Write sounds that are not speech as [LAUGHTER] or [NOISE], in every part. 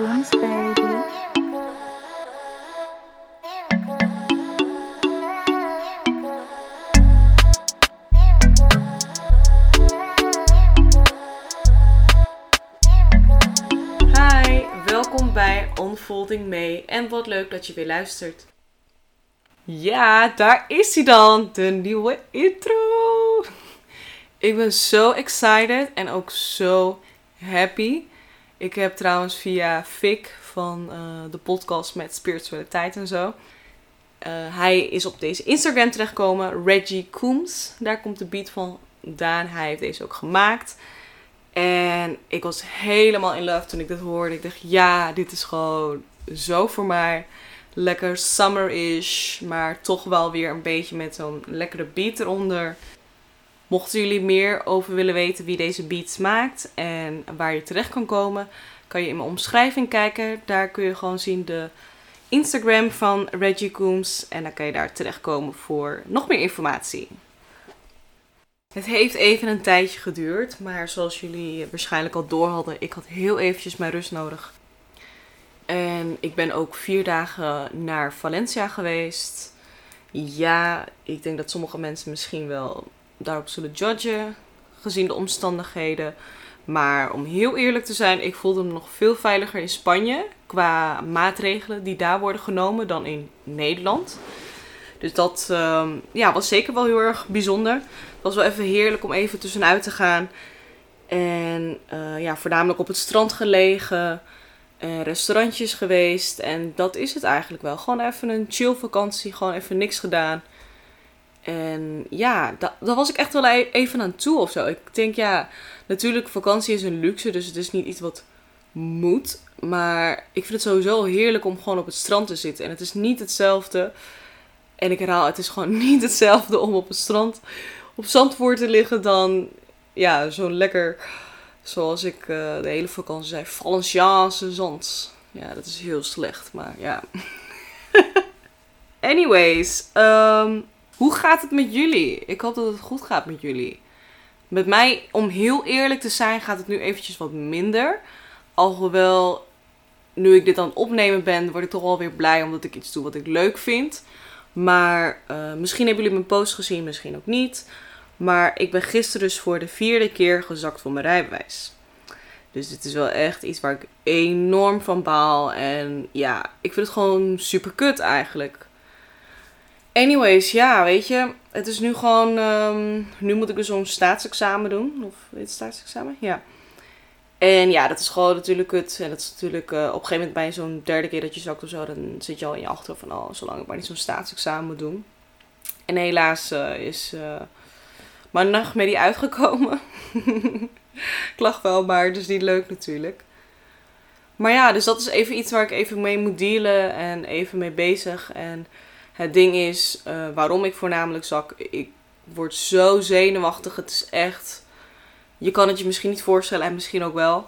Baby. Hi, welkom bij Unfolding May en wat leuk dat je weer luistert. Ja, daar is hij dan, de nieuwe intro. Ik ben zo excited en ook zo happy. Ik heb trouwens via Fik van eh, de podcast met spiritualiteit en zo. eh, hij is op deze Instagram terechtgekomen, Reggie Coombs. Daar komt de beat van vandaan. Hij heeft deze ook gemaakt. En ik was helemaal in love toen ik dit hoorde. Ik dacht, ja, dit is gewoon zo voor mij. Lekker summer-ish, maar toch wel weer een beetje met zo'n lekkere beat eronder. Mochten jullie meer over willen weten wie deze beats maakt en waar je terecht kan komen, kan je in mijn omschrijving kijken. Daar kun je gewoon zien de Instagram van Reggie Coombs. En dan kan je daar terechtkomen voor nog meer informatie. Het heeft even een tijdje geduurd, maar zoals jullie waarschijnlijk al door hadden, ik had heel eventjes mijn rust nodig. En ik ben ook vier dagen naar Valencia geweest. Ja, ik denk dat sommige mensen misschien wel daarop zullen judgen, gezien de omstandigheden. Maar om heel eerlijk te zijn, ik voelde me nog veel veiliger in Spanje qua maatregelen die daar worden genomen dan in Nederland. Dus dat ehm, ja, was zeker wel heel erg bijzonder. Het was wel even heerlijk om even tussenuit te gaan. En eh, ja, voornamelijk op het strand gelegen. restaurantjes geweest. En dat is het eigenlijk wel. Gewoon even een chill vakantie. Gewoon even niks gedaan. En ja, da- daar was ik echt wel e- even aan toe of zo. Ik denk ja, natuurlijk vakantie is een luxe. Dus het is niet iets wat moet. Maar ik vind het sowieso heerlijk om gewoon op het strand te zitten. En het is niet hetzelfde. En ik herhaal, het is gewoon [LAUGHS] niet hetzelfde om op het strand op zandvoort te liggen dan ja, zo'n lekker, zoals ik eh, de hele vakantie zei, Valenciaanse zand. Ja, dat is heel slecht, maar ja. [LAUGHS] Anyways, ehm, hoe gaat het met jullie? Ik hoop dat het goed gaat met jullie. Met mij, om heel eerlijk te zijn, gaat het nu eventjes wat minder. Alhoewel, nu ik dit aan het opnemen ben, word ik toch wel weer blij omdat ik iets doe wat ik leuk vind. Maar eh, misschien hebben jullie mijn post gezien, misschien ook niet. Maar ik ben gisteren dus voor de vierde keer gezakt voor mijn rijbewijs. Dus dit is wel echt iets waar ik enorm van baal. En ja, ik vind het gewoon super kut eigenlijk. Anyways, ja, weet je. Het is nu gewoon... ehm, nu moet ik dus zo'n staatsexamen doen. Of weet het staatsexamen? Ja. En ja, dat is gewoon natuurlijk kut. En dat is natuurlijk... eh, op een gegeven moment bij zo'n derde keer dat je zakt of zo... Dan zit je al in je achterhoofd van... Oh, zolang ik maar niet zo'n staatsexamen moet doen. En helaas eh, is... eh mijn nachtmerrie uitgekomen. [LAUGHS] ik lach wel, maar het is niet leuk natuurlijk. Maar ja, dus dat is even iets waar ik even mee moet dealen en even mee bezig. En het ding is, eh, waarom ik voornamelijk zak, ik word zo zenuwachtig. Het is echt, je kan het je misschien niet voorstellen en misschien ook wel.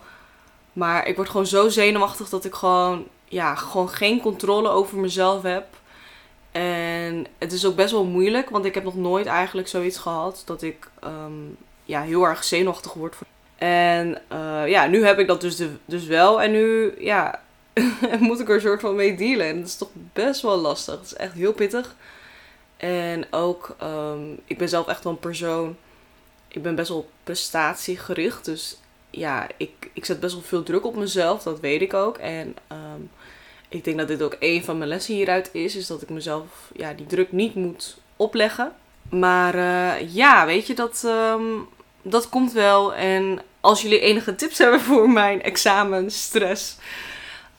Maar ik word gewoon zo zenuwachtig dat ik gewoon, ja, gewoon geen controle over mezelf heb. En het is ook best wel moeilijk, want ik heb nog nooit eigenlijk zoiets gehad dat ik ehm, ja, heel erg zenuwachtig word. En eh, ja, nu heb ik dat dus, dus wel. En nu ja, [LAUGHS] moet ik er een soort van mee dealen. En dat is toch best wel lastig. Het is echt heel pittig. En ook, ehm, ik ben zelf echt wel een persoon. Ik ben best wel prestatiegericht. Dus ja, ik, ik zet best wel veel druk op mezelf. Dat weet ik ook. En ehm, ik denk dat dit ook een van mijn lessen hieruit is. Is dat ik mezelf ja, die druk niet moet opleggen. Maar eh, ja, weet je, dat, ehm, dat komt wel. En als jullie enige tips [LAUGHS] hebben voor mijn examenstress,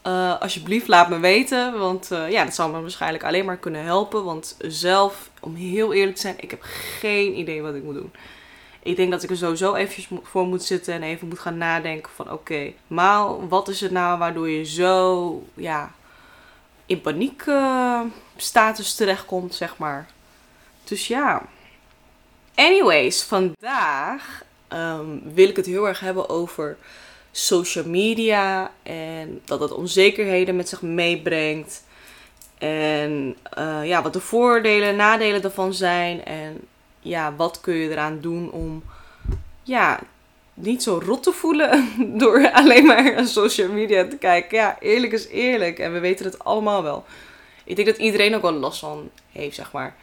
eh alsjeblieft laat me weten. Want eh, ja, dat zal me waarschijnlijk alleen maar kunnen helpen. Want zelf, om heel eerlijk te zijn, ik heb geen idee wat ik moet doen. Ik denk dat ik er sowieso eventjes voor moet zitten en even moet gaan nadenken van oké, maar wat is het nou waardoor je zo ja, in paniek eh, status terechtkomt, zeg maar. Dus ja. Anyways, vandaag ehm, wil ik het heel erg hebben over social media en dat het onzekerheden met zich meebrengt. En eh, ja, wat de voordelen en nadelen daarvan zijn. En ja, wat kun je eraan doen om ja, niet zo rot te voelen [LAUGHS] door alleen maar aan [LAUGHS] social media te kijken. Ja, eerlijk is eerlijk. En we weten het allemaal wel. Ik denk dat iedereen ook wel last van heeft, zeg maar.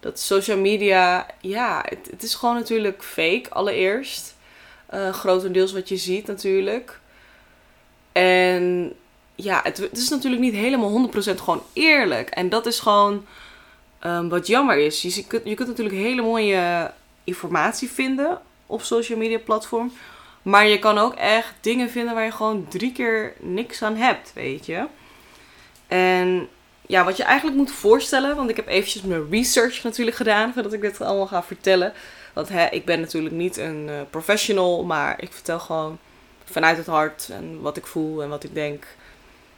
Dat social media, ja, het, het is gewoon natuurlijk fake, allereerst. Uh, grotendeels wat je ziet natuurlijk. En ja, het, het, is natuurlijk niet helemaal 100% gewoon eerlijk. En dat is gewoon um, wat jammer is. Je, je, kunt, je kunt natuurlijk hele mooie informatie vinden op social media platform. Maar je kan ook echt dingen vinden waar je gewoon drie keer niks aan hebt, weet je. En ja, wat je eigenlijk moet voorstellen, want ik heb eventjes mijn research natuurlijk gedaan voordat ik dit allemaal ga vertellen. Want hè, ik ben natuurlijk niet een uh, professional, maar ik vertel gewoon vanuit het hart en wat ik voel en wat ik denk.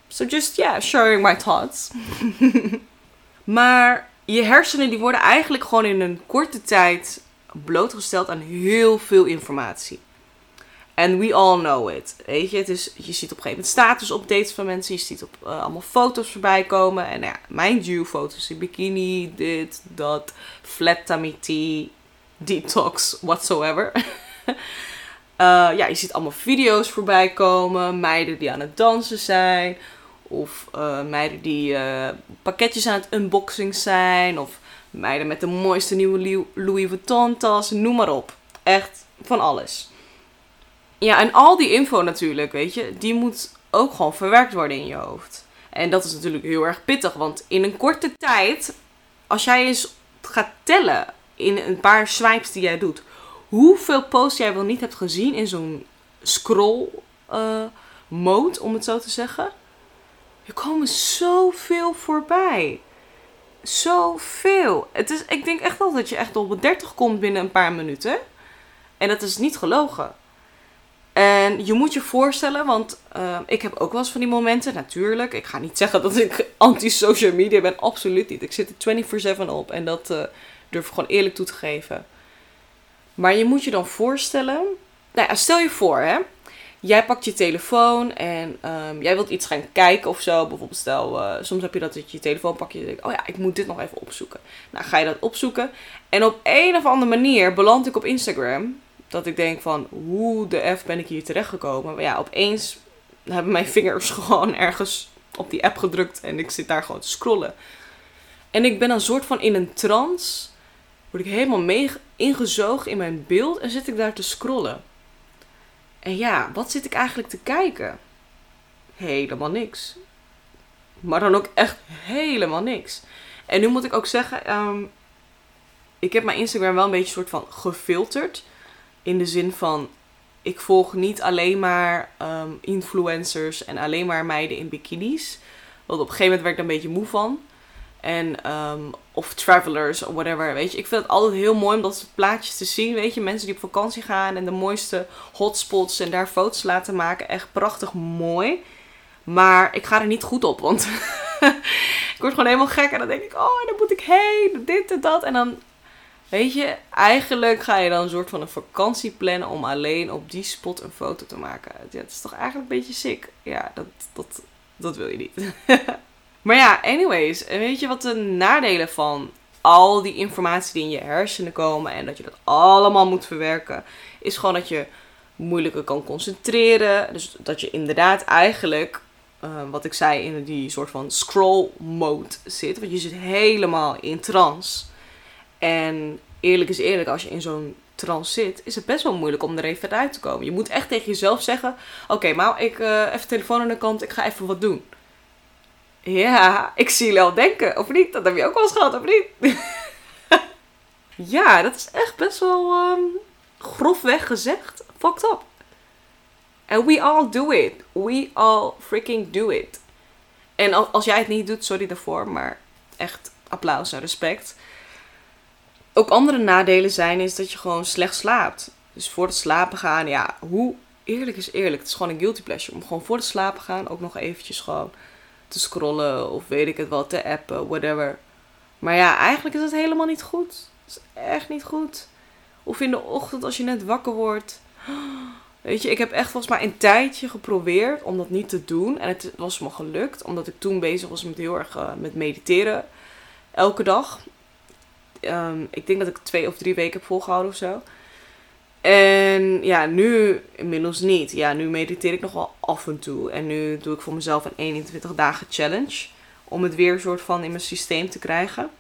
So just, yeah, sharing my thoughts. [LAUGHS] maar je hersenen die worden eigenlijk gewoon in een korte tijd blootgesteld aan heel veel informatie. And we all know it. Weet je, het is, je ziet op een gegeven moment status updates van mensen. Je ziet op uh, allemaal foto's voorbij komen. En ja, mind you, foto's in bikini, dit, dat, flat tummy tea, detox, whatsoever. uh, [LAUGHS] ja, je ziet allemaal video's voorbij komen. Meiden die aan het dansen zijn. Of uh, meiden die pakketjes aan het unboxing zijn. Of meiden met de mooiste nieuwe Louis Vuitton tas. Noem maar op. Echt van alles. Ja, en al die info natuurlijk, weet je, die moet ook gewoon verwerkt worden in je hoofd. En dat is natuurlijk heel erg pittig, want in een korte tijd, als jij eens gaat tellen in een paar swipes die jij doet, hoeveel posts jij wel niet hebt gezien in zo'n scroll uh, mode, om het zo te zeggen. Er komen zoveel voorbij. Zoveel. Het is, ik denk echt wel dat je echt op 30 komt binnen een paar minuten. En dat is niet gelogen. En je moet je voorstellen, want uh, ik heb ook wel eens van die momenten, natuurlijk. Ik ga niet zeggen dat ik [LAUGHS] anti-social media ben, absoluut niet. Ik zit er 24-7 op en dat uh, durf gewoon eerlijk toe te geven. Maar je moet je dan voorstellen, nou ja, stel je voor hè, jij pakt je telefoon en um, jij wilt iets gaan kijken of zo. Bijvoorbeeld stel, uh, soms heb je dat dat je telefoon pak je denkt, oh ja, ik moet dit nog even opzoeken. Nou, ga je dat opzoeken en op een of andere manier beland ik op Instagram dat ik denk van, hoe de F ben ik hier terechtgekomen? Maar ja, opeens hebben mijn vingers [LAUGHS] gewoon ergens op die app gedrukt en ik zit daar gewoon te scrollen. En ik ben een soort van in een trance, word ik helemaal mee ingezogen in mijn beeld en zit ik daar te scrollen. En ja, wat zit ik eigenlijk te kijken? Helemaal niks. Maar dan ook echt helemaal niks. En nu moet ik ook zeggen, ehm, ik heb mijn Instagram wel een beetje soort van gefilterd. In de zin van, ik volg niet alleen maar ehm, influencers en alleen maar meiden in bikinis. Want op een gegeven moment werd ik er een beetje moe van. En, ehm, of travelers of whatever, weet je. Ik vind het altijd heel mooi om dat soort plaatjes te zien, weet je. Mensen die op vakantie gaan en de mooiste hotspots en daar foto's laten maken. Echt prachtig mooi. Maar ik ga er niet goed op, want [LAUGHS] ik word gewoon helemaal gek. En dan denk ik, oh, dan moet ik heen, dit en dat. En dan Weet je, eigenlijk ga je dan een soort van een vakantie plannen om alleen op die spot een foto te maken. Ja, het is toch eigenlijk een beetje sick. Ja, dat, dat, dat wil je niet. [LAUGHS] maar ja, anyways. Weet je wat de nadelen van al die informatie die in je hersenen komen en dat je dat allemaal moet verwerken, is gewoon dat je moeilijker kan concentreren. Dus dat je inderdaad eigenlijk, uh, wat ik zei, in die soort van scroll mode zit. Want je zit helemaal in trance. En eerlijk is eerlijk, als je in zo'n trance zit, is het best wel moeilijk om er even uit te komen. Je moet echt tegen jezelf zeggen: Oké, maar ik uh, even telefoon aan de kant, ik ga even wat doen. Ja, ik zie je al denken, of niet? Dat heb je ook wel eens gehad, of niet? ja, dat is echt best wel um, grofweg gezegd. Fucked up. And we all do it. We all freaking do it. En als jij het niet doet, sorry daarvoor, maar echt applaus en respect ook andere nadelen zijn, is dat je gewoon slecht slaapt. Dus voor het slapen gaan, ja, hoe eerlijk is eerlijk. Het is gewoon een guilty pleasure. Om gewoon voor het slapen gaan ook nog eventjes gewoon scrollen of weet ik het wel, te appen, whatever. Maar ja, eigenlijk is het helemaal niet goed. Het is echt niet goed. Of in de ochtend als je net wakker wordt. Weet je, ik heb echt volgens mij een tijdje geprobeerd om dat niet te doen. En het was me gelukt, omdat ik toen bezig was met heel erg uh, met mediteren. Elke dag. Ehm, ik denk dat ik twee of drie weken heb volgehouden of zo. En ja, nu inmiddels niet. Ja, nu mediteer ik nog wel af en toe. En nu doe ik voor mezelf een 21 dagen challenge. Om het weer soort van in mijn systeem te krijgen.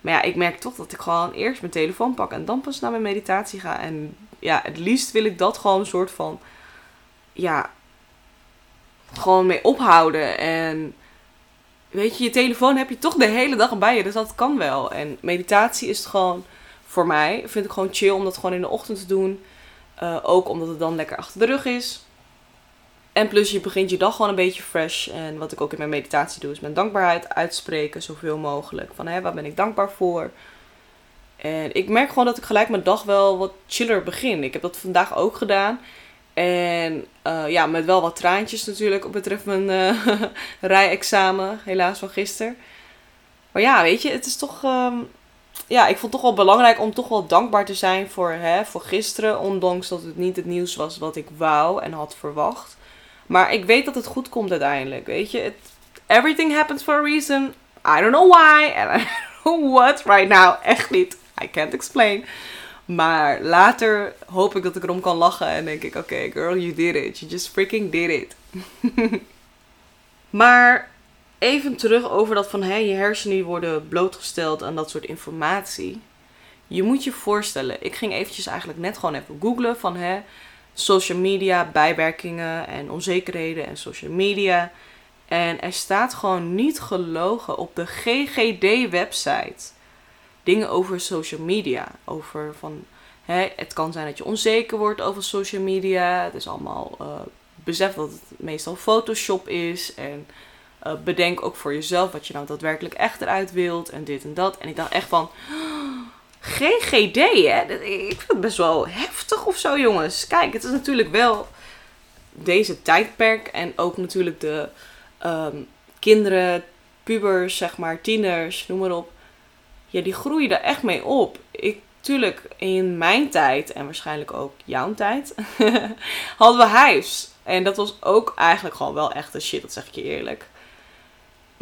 Maar ja, ik merk toch dat ik gewoon eerst mijn telefoon pak en dan pas naar mijn meditatie ga. En ja, het liefst wil ik dat gewoon een soort van, ja, gewoon mee ophouden. En weet je, je telefoon heb je toch de hele dag bij je, dus dat kan wel. En meditatie is gewoon, voor mij, vind ik gewoon chill om dat gewoon in de ochtend te doen. Uh, ook omdat het dan lekker achter de rug is. En plus je begint je dag gewoon een beetje fresh. En wat ik ook in mijn meditatie doe, is mijn dankbaarheid uitspreken zoveel mogelijk. Van hé, waar ben ik dankbaar voor? En ik merk gewoon dat ik gelijk mijn dag wel wat chiller begin. Ik heb dat vandaag ook gedaan. En uh, ja, met wel wat traantjes natuurlijk op betreft mijn uh, [LAUGHS] rijexamen, helaas van gisteren. Maar ja, weet je, het is toch. Um, ja, ik vond het toch wel belangrijk om toch wel dankbaar te zijn voor, hè, voor gisteren. Ondanks dat het niet het nieuws was wat ik wou en had verwacht. Maar ik weet dat het goed komt uiteindelijk. Weet je, It, everything happens for a reason. I don't know why. And I [LAUGHS] don't know what right now. Echt niet. I can't explain. Maar later hoop ik dat ik erom kan lachen. En denk ik, oké, girl, you did it. You just freaking did it. [LAUGHS] maar even terug over dat van hè, je hersenen worden blootgesteld aan dat soort informatie. Je moet je voorstellen, ik ging eventjes eigenlijk net gewoon even googlen van hè, social media, bijwerkingen en onzekerheden en social media. En er staat gewoon niet gelogen op de GGD-website dingen over social media. Over van, hè, het kan zijn dat je onzeker wordt over social media. Het is allemaal, uh, dat het meestal Photoshop is. En uh, bedenk ook voor jezelf wat je nou daadwerkelijk echt eruit wilt. En dit en dat. En ik dacht echt van, GGD, hè? Ik vind het best wel heftig of zo, jongens. Kijk, het is natuurlijk wel deze tijdperk. En ook natuurlijk de um, kinderen, pubers, zeg maar, tieners, noem maar op. Ja, die groeien er echt mee op. Ik, tuurlijk, in mijn tijd en waarschijnlijk ook jouw tijd, [LAUGHS] hadden we hives. En dat was ook eigenlijk gewoon wel echt een shit, dat zeg ik je eerlijk.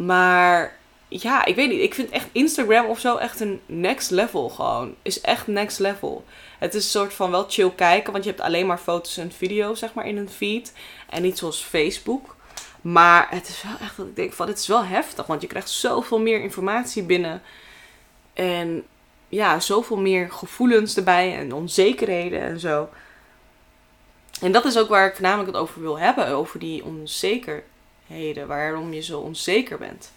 Maar ja, ik weet niet. Ik vind echt Instagram of zo echt een next level gewoon. Is echt next level. Het is een soort van wel chill kijken, want je hebt alleen maar foto's en video's zeg maar in een feed. En niet zoals Facebook. Maar het is wel echt ik denk van, het is wel heftig. Want je krijgt zoveel meer informatie binnen. En ja, zoveel meer gevoelens erbij en onzekerheden en zo. En dat is ook waar ik voornamelijk het over wil hebben. Over die Waarom je zo onzeker bent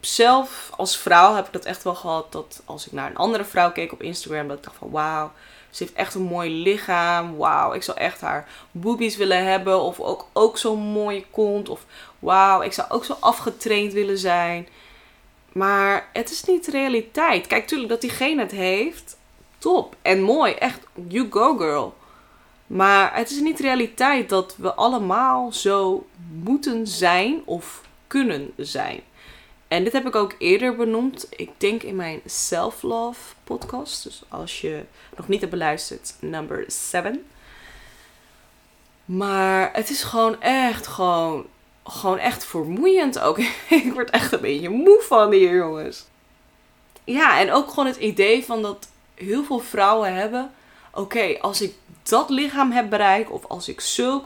zelf als vrouw heb ik dat echt wel gehad. Dat als ik naar een andere vrouw keek op Instagram, dat ik dacht van wauw, ze heeft echt een mooi lichaam. Wauw, ik zou echt haar boobies willen hebben. Of ook, ook zo'n mooie kont. Of wauw, ik zou ook zo afgetraind willen zijn. Maar het is niet realiteit. Kijk, tuurlijk dat diegene het heeft. Top en mooi. Echt, you go girl. Maar het is niet realiteit dat we allemaal zo moeten zijn of kunnen zijn. En dit heb ik ook eerder benoemd. Ik denk in mijn self-love podcast. Dus als je nog niet hebt beluisterd, number 7. Maar het is gewoon echt, gewoon, gewoon echt vermoeiend ook. [LAUGHS] ik word echt een beetje moe van hier, jongens. Ja, en ook gewoon het idee van dat heel veel vrouwen hebben. Oké, als ik dat lichaam heb bereikt. Of als ik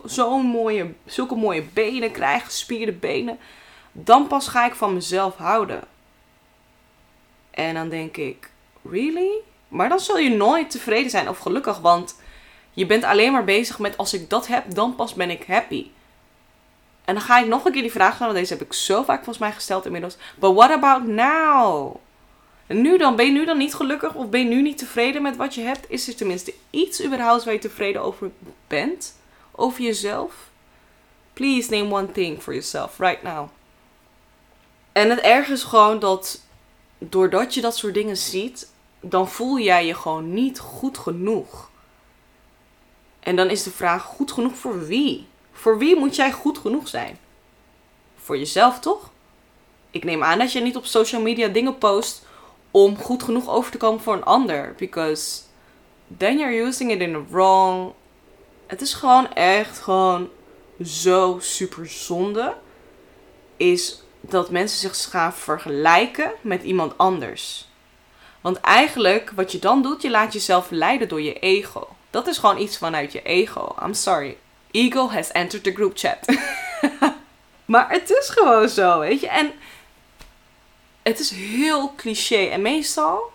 zo'n mooie, zulke mooie benen krijg, gespierde benen dan pas ga ik van mezelf houden. En dan denk ik, really? Maar dan zul je nooit tevreden zijn of gelukkig, want je bent alleen maar bezig met als ik dat heb, dan pas ben ik happy. En dan ga ik nog een keer die vraag stellen, deze heb ik zo vaak volgens mij gesteld inmiddels. But what about now? En nu dan, ben je nu dan niet gelukkig of ben je nu niet tevreden met wat je hebt? Is er tenminste iets überhaupt waar je tevreden over bent? Over jezelf? Please name one thing for yourself right now. En het erg is gewoon dat doordat je dat soort dingen ziet, dan voel jij je gewoon niet goed genoeg. En dan is de vraag: goed genoeg voor wie? Voor wie moet jij goed genoeg zijn? Voor jezelf toch? Ik neem aan dat je niet op social media dingen post om goed genoeg over te komen voor een ander. Because then you're using it in the wrong. Het is gewoon echt gewoon zo super zonde. Is dat mensen zich gaan vergelijken met iemand anders. Want eigenlijk, wat je dan doet, je laat jezelf leiden door je ego. Dat is gewoon iets vanuit je ego. I'm sorry. Ego has entered the group chat. [LAUGHS] maar het is gewoon zo, weet je. En het is heel cliché. En meestal,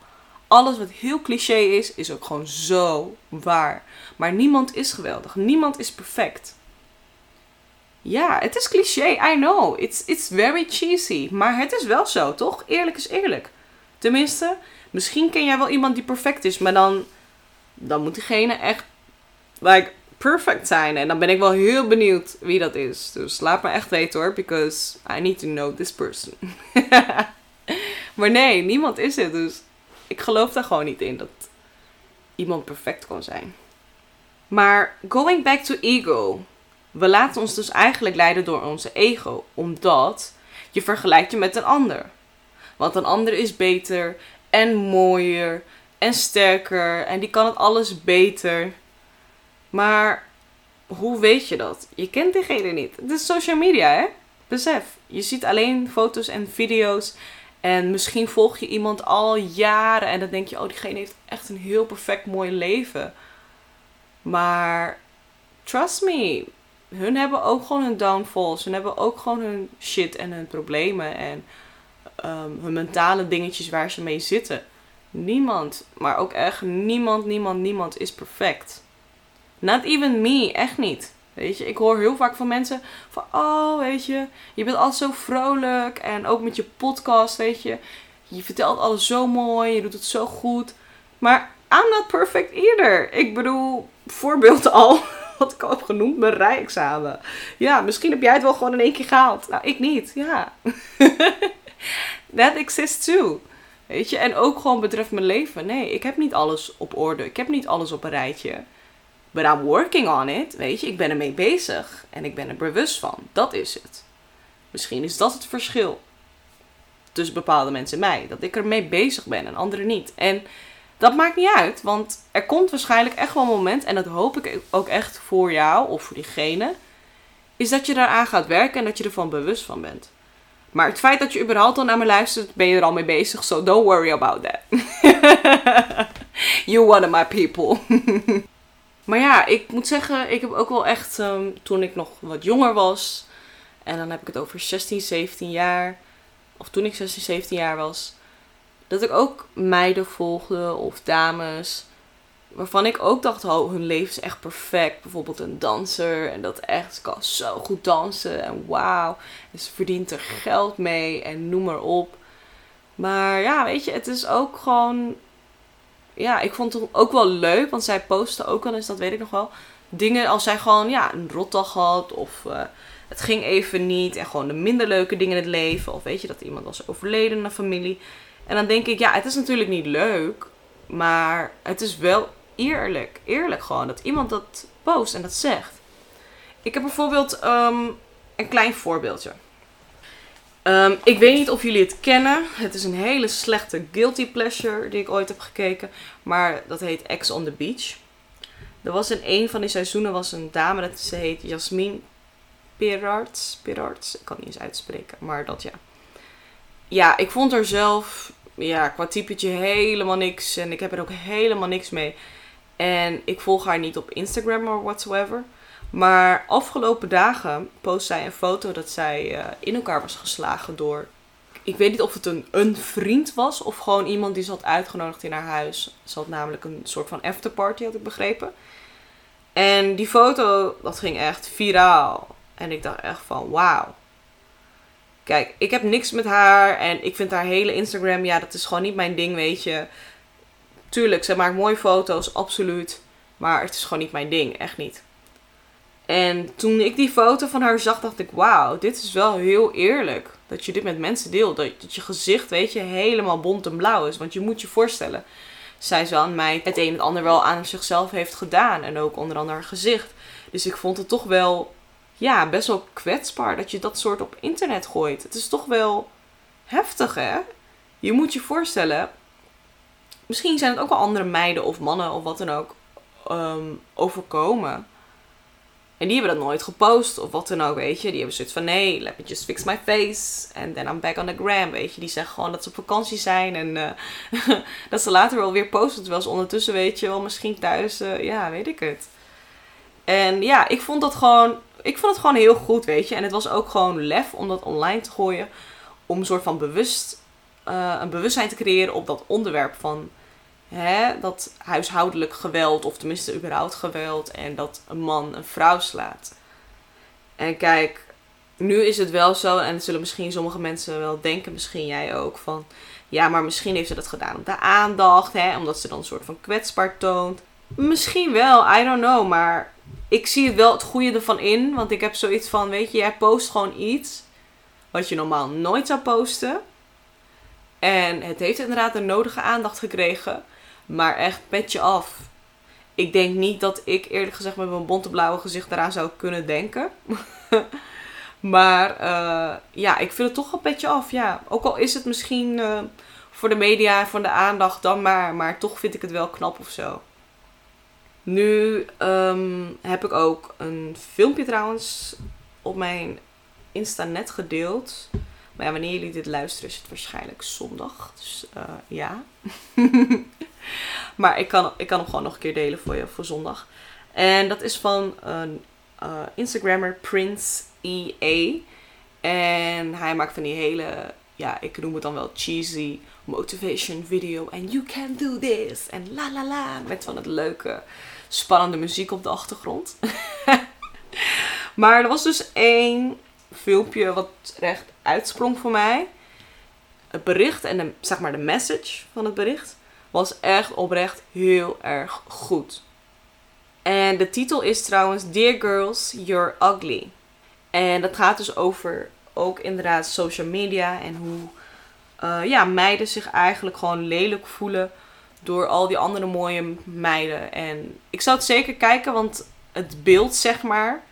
alles wat heel cliché is, is ook gewoon zo waar. Maar niemand is geweldig. Niemand is perfect. Ja, het is cliché, I know. It's, it's very cheesy. Maar het is wel zo, toch? Eerlijk is eerlijk. Tenminste, misschien ken jij wel iemand die perfect is, maar dan, dan moet diegene echt like, perfect zijn. En dan ben ik wel heel benieuwd wie dat is. Dus laat me echt weten hoor, because I need to know this person. [LAUGHS] maar nee, niemand is het. Dus ik geloof daar gewoon niet in dat iemand perfect kan zijn. Maar going back to ego. We laten ons dus eigenlijk leiden door onze ego, omdat je vergelijkt je met een ander. Want een ander is beter en mooier en sterker en die kan het alles beter. Maar hoe weet je dat? Je kent diegene niet. Het is social media, hè? Besef. Je ziet alleen foto's en video's. En misschien volg je iemand al jaren en dan denk je, oh, diegene heeft echt een heel perfect mooi leven. Maar trust me, hun hebben ook gewoon hun downfalls. Hun hebben ook gewoon hun shit en hun problemen en um, hun mentale dingetjes waar ze mee zitten. Niemand, maar ook echt niemand, niemand, niemand is perfect. Not even me, echt niet. Weet je, ik hoor heel vaak van mensen van, oh, weet je, je bent altijd zo vrolijk. En ook met je podcast, weet je, je vertelt alles zo mooi, je doet het zo goed. Maar I'm not perfect either. Ik bedoel, voorbeeld [LAUGHS] al, wat ik al heb genoemd, mijn rijexamen. Ja, misschien heb jij het wel gewoon in één keer gehaald. Nou, ik niet, ja. [LAUGHS] That exists too. Weet je, en ook gewoon betreft mijn leven. Nee, ik heb niet alles op orde. Ik heb niet alles op een rijtje. But I'm working on it. Weet je, ik ben ermee bezig. En ik ben er bewust van. Dat is het. Misschien is dat het verschil. Tussen bepaalde mensen en mij. Dat ik ermee bezig ben en anderen niet. En dat maakt niet uit. Want er komt waarschijnlijk echt wel een moment. En dat hoop ik ook echt voor jou of voor diegene. Is dat je daaraan gaat werken en dat je ervan bewust van bent. Maar het feit dat je überhaupt al naar me luistert, ben je er al mee bezig. So don't worry about that. [LAUGHS] you one of my people. [LAUGHS] maar ja, ik moet zeggen, ik heb ook wel echt, um, toen ik nog wat jonger was. En dan heb ik het over 16, 17 jaar. Of toen ik 16, 17 jaar was. Dat ik ook meiden volgde of dames waarvan ik ook dacht, oh, hun leven is echt perfect. Bijvoorbeeld een danser en dat echt, ze kan zo goed dansen en wauw. En ze verdient er geld mee en noem maar op. Maar ja, weet je, het is ook gewoon, ja, ik vond het ook wel leuk, want zij postte ook wel eens, dat weet ik nog wel, dingen als zij gewoon, ja, een rotdag had of... Uh, het ging even niet en gewoon de minder leuke dingen in het leven. Of weet je dat iemand was overleden in een familie. En dan denk ik, ja, het is natuurlijk niet leuk. Maar het is wel eerlijk. Eerlijk gewoon. Dat iemand dat post en dat zegt. Ik heb bijvoorbeeld um, een klein voorbeeldje. Um, ik weet niet of jullie het kennen. Het is een hele slechte guilty pleasure die ik ooit heb gekeken. Maar dat heet Ex on the Beach. Er was in een van die seizoenen was een dame, dat ze heet Jasmine Perarts. Perarts, ik kan het niet eens uitspreken, maar dat ja. Ja, ik vond er zelf, ja, qua typetje helemaal niks. En ik heb er ook helemaal niks mee. En ik volg haar niet op Instagram of whatsoever. Maar afgelopen dagen post zij een foto dat zij uh, in elkaar was geslagen door. Ik weet niet of het een, een vriend was of gewoon iemand die ze had uitgenodigd in haar huis. Ze had namelijk een soort van afterparty, had ik begrepen. En die foto, dat ging echt viraal. En ik dacht echt van wauw. Kijk, ik heb niks met haar en ik vind haar hele Instagram, ja, dat is gewoon niet mijn ding, weet je. Tuurlijk, ze maakt mooie foto's, absoluut. Maar het is gewoon niet mijn ding, echt niet. En toen ik die foto van haar zag, dacht ik: wauw, dit is wel heel eerlijk. Dat je dit met mensen deelt. Dat, dat je gezicht, weet je, helemaal bont en blauw is. Want je moet je voorstellen, zij zo aan mij het een en ander wel aan zichzelf heeft gedaan. En ook onder andere haar gezicht. Dus ik vond het toch wel, ja, best wel kwetsbaar dat je dat soort op internet gooit. Het is toch wel heftig, hè? Je moet je voorstellen, misschien zijn het ook wel andere meiden of mannen of wat dan ook um, overkomen. En die hebben dat nooit gepost of wat dan ook, weet je. Die hebben zoiets van, nee, let me just fix my face. And then I'm back on the gram, weet je. Die zeggen gewoon dat ze op vakantie zijn en uh, [LAUGHS] dat ze later wel weer posten. Terwijl ze ondertussen, weet je wel, misschien thuis, uh, ja, weet ik het. En ja, ik vond dat gewoon, ik vond het gewoon heel goed, weet je. En het was ook gewoon lef om dat online te gooien. Om een soort van bewust, uh, een bewustzijn te creëren op dat onderwerp van hè, dat huishoudelijk geweld, of tenminste überhaupt geweld, en dat een man een vrouw slaat. En kijk, nu is het wel zo, en dat zullen misschien sommige mensen wel denken, misschien jij ook, van ja, maar misschien heeft ze dat gedaan om de aandacht, hè, omdat ze dan een soort van kwetsbaar toont. Misschien wel, I don't know, maar ik zie het wel het goede ervan in, want ik heb zoiets van, weet je, jij post gewoon iets wat je normaal nooit zou posten. En het heeft inderdaad de nodige aandacht gekregen. Maar echt petje af. Ik denk niet dat ik eerlijk gezegd met mijn bonte blauwe gezicht daaraan zou kunnen denken. [LAUGHS] maar uh, ja, ik vind het toch een petje af. Ja. Ook al is het misschien uh, voor de media, voor de aandacht dan maar. Maar toch vind ik het wel knap of zo. Nu um, heb ik ook een filmpje trouwens op mijn Insta net gedeeld. Maar ja, wanneer jullie dit luisteren is het waarschijnlijk zondag. Dus uh, ja. [LAUGHS] [LAUGHS] maar ik kan, ik kan hem gewoon nog een keer delen voor je voor zondag. En dat is van een uh, Instagrammer Prince EA. En hij maakt van die hele, ja, ik noem het dan wel cheesy motivation video. En you can do this. En la la la. Met van het leuke, spannende muziek op de achtergrond. [LAUGHS] maar er was dus één filmpje wat recht uitsprong voor mij. Het bericht en de, zeg maar de message van het bericht was echt oprecht heel erg goed. En de titel is trouwens Dear Girls, You're Ugly. En dat gaat dus over ook inderdaad social media en hoe uh, ja, meiden zich eigenlijk gewoon lelijk voelen door al die andere mooie meiden. En ik zou het zeker kijken, want het beeld, zeg maar,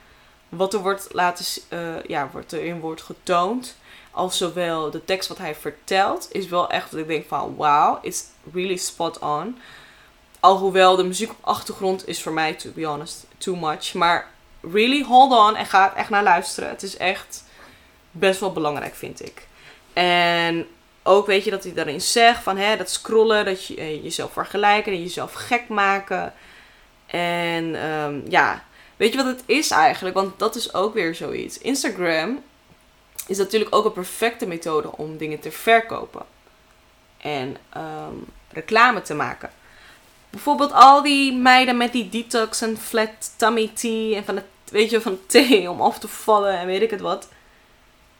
wat er wordt laten, uh, ja, wordt erin wordt getoond, als zowel de tekst wat hij vertelt, is wel echt dat ik denk van wow, it's really spot on. Alhoewel de muziek op achtergrond is voor mij, to be honest, too much. Maar really hold on en ga echt naar luisteren. Het is echt best wel belangrijk, vind ik. En ook weet je dat hij daarin zegt van hè, dat scrollen, dat je eh, jezelf vergelijken en jezelf gek maken. En um, ja, weet je wat het is eigenlijk? Want dat is ook weer zoiets. Instagram is natuurlijk ook een perfecte methode om dingen te verkopen. En um, reclame te maken. Bijvoorbeeld al die meiden met die detox en flat tummy tea en van het, weet je, van thee om af te vallen en weet ik het wat.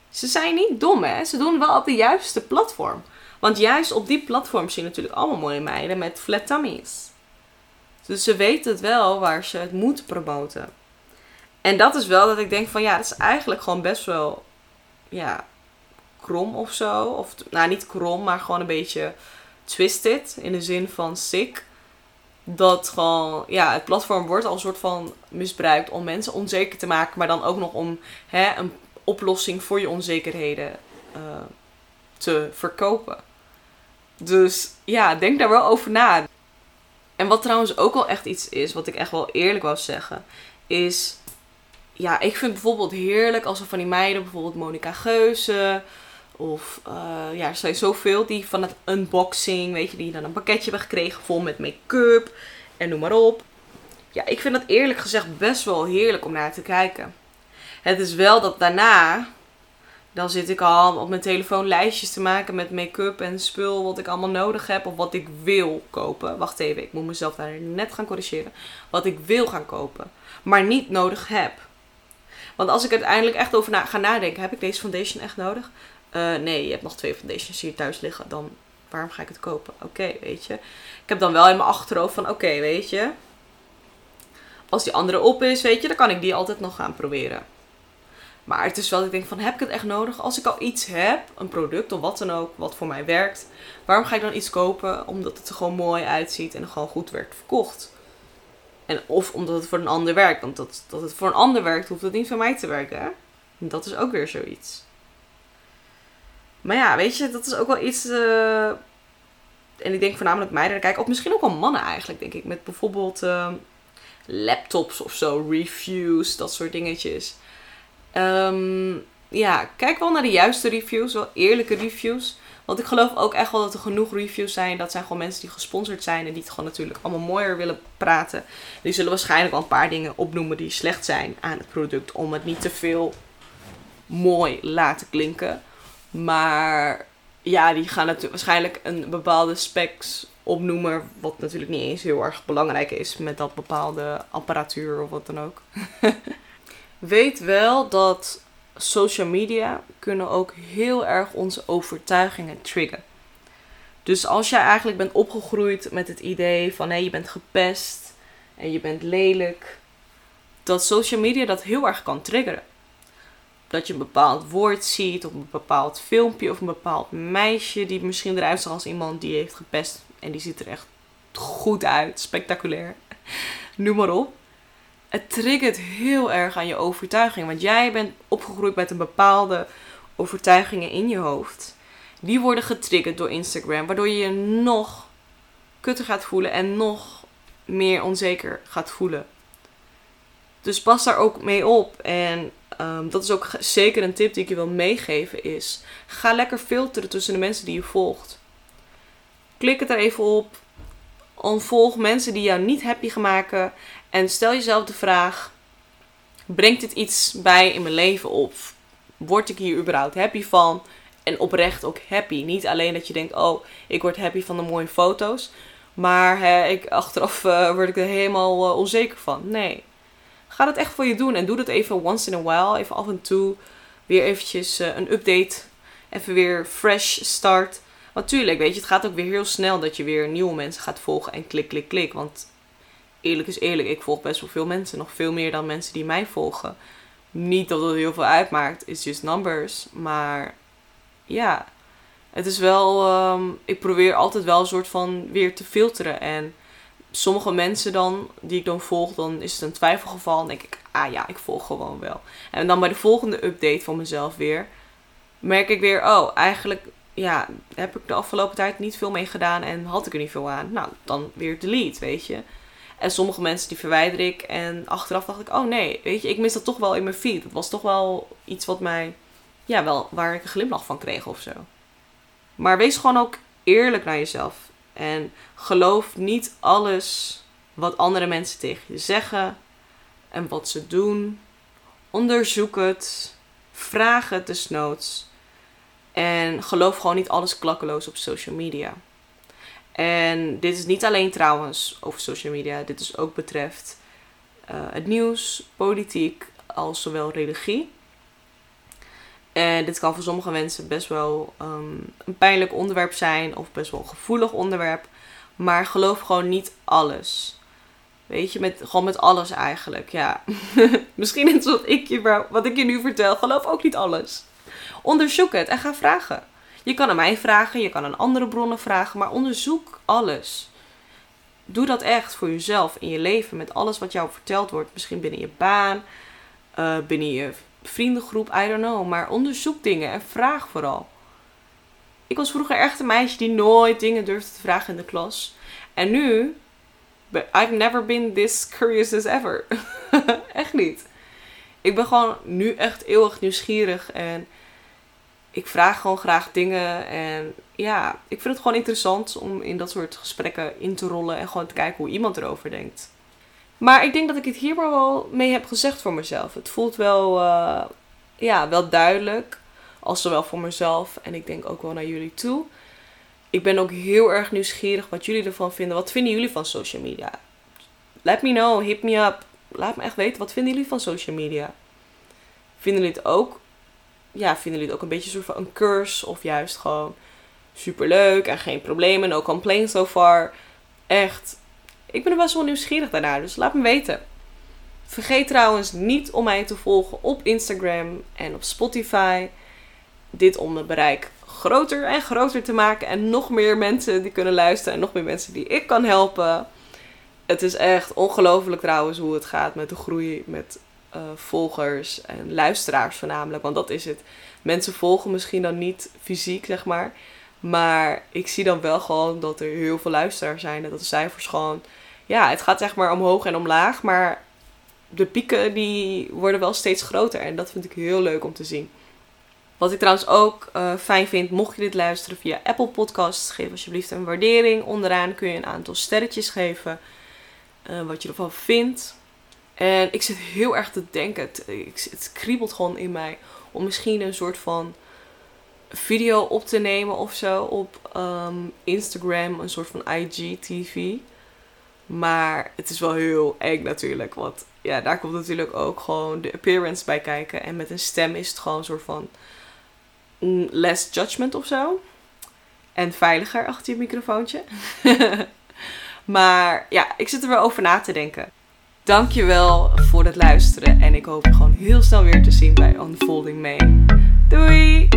Ze zijn niet dom, hè? Ze doen wel op de juiste platform. Want juist op die platform zie je natuurlijk allemaal mooie meiden met flat tummies. Dus ze weten het wel waar ze het moeten promoten. En dat is wel dat ik denk van ja, dat is eigenlijk gewoon best wel ja, krom of zo. Of, nou, niet krom, maar gewoon een beetje twisted. In de zin van sick. Dat gewoon, ja, het platform wordt al een soort van misbruikt om mensen onzeker te maken. Maar dan ook nog om hè, een oplossing voor je onzekerheden uh, te verkopen. Dus ja, denk daar wel over na. En wat trouwens ook wel echt iets is, wat ik echt wel eerlijk wou zeggen, is ja, ik vind bijvoorbeeld heerlijk als er van die meiden, bijvoorbeeld Monica Geuze. Of uh, ja, er zijn zoveel die van het unboxing, weet je, die dan een pakketje hebben gekregen vol met make-up en noem maar op. Ja, ik vind dat eerlijk gezegd best wel heerlijk om naar te kijken. Het is wel dat daarna, dan zit ik al op mijn telefoon lijstjes te maken met make-up en spul wat ik allemaal nodig heb of wat ik wil kopen. Wacht even, ik moet mezelf daar net gaan corrigeren. Wat ik wil gaan kopen, maar niet nodig heb. Want als ik uiteindelijk echt over na ga nadenken, heb ik deze foundation echt nodig? Uh, nee, je hebt nog twee foundations hier thuis liggen. Dan waarom ga ik het kopen? Oké, weet je. Ik heb dan wel in mijn achterhoofd van oké, weet je. Als die andere op is, weet je, dan kan ik die altijd nog gaan proberen. Maar het is wel ik denk van, heb ik het echt nodig? Als ik al iets heb, een product of wat dan ook, wat voor mij werkt. Waarom ga ik dan iets kopen? Omdat het er gewoon mooi uitziet en gewoon goed werd verkocht. En of omdat het voor een ander werkt. Want dat, dat het voor een ander werkt, hoeft het niet voor mij te werken. Dat is ook weer zoiets. Maar ja, weet je, dat is ook wel iets. Uh... En ik denk voornamelijk meiden kijken. Of misschien ook wel mannen eigenlijk, denk ik. Met bijvoorbeeld uh... laptops of zo, reviews, dat soort dingetjes. Ehm, ja, kijk wel naar de juiste reviews, wel eerlijke reviews. Want ik geloof ook echt wel dat er genoeg reviews zijn. Dat zijn gewoon mensen die gesponsord zijn en die het gewoon natuurlijk allemaal mooier willen praten. Die zullen waarschijnlijk wel een paar dingen opnoemen die slecht zijn aan het product. Om het niet te veel mooi laten klinken. Maar ja, die gaan natuurlijk waarschijnlijk een bepaalde specs opnoemen. Wat natuurlijk niet eens heel erg belangrijk is met dat bepaalde apparatuur of wat dan ook. [LAUGHS] Weet wel dat social media kunnen ook heel erg onze overtuigingen triggeren. Dus als jij eigenlijk bent opgegroeid met het idee van hé, je bent gepest en je bent lelijk, dat social media dat heel erg kan triggeren. Dat je een bepaald woord ziet, of een bepaald filmpje, of een bepaald meisje die misschien eruit ziet als iemand die heeft gepest en die ziet er echt goed uit, spectaculair. [LAUGHS] Noem maar op het triggert heel erg aan je overtuiging. Want jij bent opgegroeid met een bepaalde overtuigingen in je hoofd. Die worden getriggerd door Instagram, waardoor je je nog kutter gaat voelen en nog meer onzeker gaat voelen. Dus pas daar ook mee op. En um, dat is ook zeker een tip die ik je wil meegeven is... Ga lekker filteren tussen de mensen die je volgt. Klik het er even op. Ontvolg mensen die jou niet happy gaan maken. En stel jezelf de vraag: brengt dit iets bij in mijn leven op? Word ik hier überhaupt happy van? En oprecht ook happy. Niet alleen dat je denkt: oh, ik word happy van de mooie foto's. Maar hè, ik, achteraf uh, word ik er helemaal uh, onzeker van. Nee. Ga dat echt voor je doen. En doe dat even once in a while. Even af en toe. Weer eventjes uh, een update. Even weer fresh start. Natuurlijk, weet je, het gaat ook weer heel snel dat je weer nieuwe mensen gaat volgen. En klik, klik, klik. Want eerlijk is eerlijk, ik volg best wel veel mensen. Nog veel meer dan mensen die mij volgen. Niet dat het heel veel uitmaakt, it's just numbers. Maar ja, het is wel. Ehm, ik probeer altijd wel een soort van weer te filteren. En sommige mensen dan, die ik dan volg, dan is het een twijfelgeval. Dan denk ik, ah ja, ik volg gewoon wel. En dan bij de volgende update van mezelf weer, merk ik weer, oh, eigenlijk ja, heb ik de afgelopen tijd niet veel mee gedaan en had ik er niet veel aan. Nou, dan weer delete, weet je. En sommige mensen die verwijder ik. En achteraf dacht ik, oh nee, weet je, ik mis dat toch wel in mijn feed. Dat was toch wel iets wat mij, ja, wel, waar ik een glimlach van kreeg of zo. Maar wees gewoon ook eerlijk naar jezelf. En geloof niet alles wat andere mensen tegen je zeggen en wat ze doen. Onderzoek het. Vraag het desnoods. En geloof gewoon niet alles klakkeloos op social media. En dit is niet alleen trouwens over social media, dit is ook betreft uh, het nieuws, politiek, als zowel religie. En dit kan voor sommige mensen best wel um, een pijnlijk onderwerp zijn of best wel een gevoelig onderwerp. Maar geloof gewoon niet alles. Weet je, met, gewoon met alles eigenlijk. Ja, [LAUGHS] misschien net zoals ik je, wat ik je nu vertel, geloof ook niet alles. Onderzoek het en ga vragen. Je kan aan mij vragen, je kan aan andere bronnen vragen, maar onderzoek alles. Doe dat echt voor jezelf in je leven met alles wat jou verteld wordt. Misschien binnen je baan, uh, binnen je vriendengroep, I don't know. Maar onderzoek dingen en vraag vooral. Ik was vroeger echt een meisje die nooit dingen durfde te vragen in de klas. En nu, I've never been this curious as ever. [LAUGHS] echt niet. Ik ben gewoon nu echt eeuwig nieuwsgierig en ik vraag gewoon graag dingen. En ja, ik vind het gewoon interessant om in dat soort gesprekken in te rollen en gewoon te kijken hoe iemand erover denkt. Maar ik denk dat ik het hier wel mee heb gezegd voor mezelf. Het voelt wel, uh, ja, wel duidelijk. Als zowel voor mezelf en ik denk ook wel naar jullie toe. Ik ben ook heel erg nieuwsgierig wat jullie ervan vinden. Wat vinden jullie van social media? Let me know, hit me up. Laat me echt weten, wat vinden jullie van social media? Vinden jullie het ook ja, vinden jullie het ook een beetje soort van een curse? Of juist gewoon super leuk en geen problemen, no complaints so far. Echt, ik ben er best wel nieuwsgierig daarna, dus laat me weten. Vergeet trouwens niet om mij te volgen op Instagram en op Spotify. Dit om het bereik groter en groter te maken. En nog meer mensen die kunnen luisteren. En nog meer mensen die ik kan helpen. Het is echt ongelooflijk trouwens hoe het gaat met de groei met uh, volgers en luisteraars voornamelijk. Want dat is het. Mensen volgen misschien dan niet fysiek, zeg maar. Maar ik zie dan wel gewoon dat er heel veel luisteraars zijn. En dat de cijfers gewoon ja, het gaat zeg maar omhoog en omlaag. Maar de pieken die worden wel steeds groter. En dat vind ik heel leuk om te zien. Wat ik trouwens ook uh, fijn vind, mocht je dit luisteren via Apple Podcasts, geef alsjeblieft een waardering. Onderaan kun je een aantal sterretjes geven. Uh, wat je ervan vindt. En ik zit heel erg te denken, het, het kriebelt gewoon in mij om misschien een soort van video op te nemen of zo op um, Instagram, een soort van IGTV. Maar het is wel heel eng natuurlijk, want ja, daar komt natuurlijk ook gewoon de appearance bij kijken. En met een stem is het gewoon een soort van less judgment of zo. En veiliger achter je microfoontje. [LAUGHS] maar ja, ik zit er wel over na te denken. Dankjewel voor het luisteren. En ik hoop gewoon heel snel weer te zien bij Unfolding May. Doei!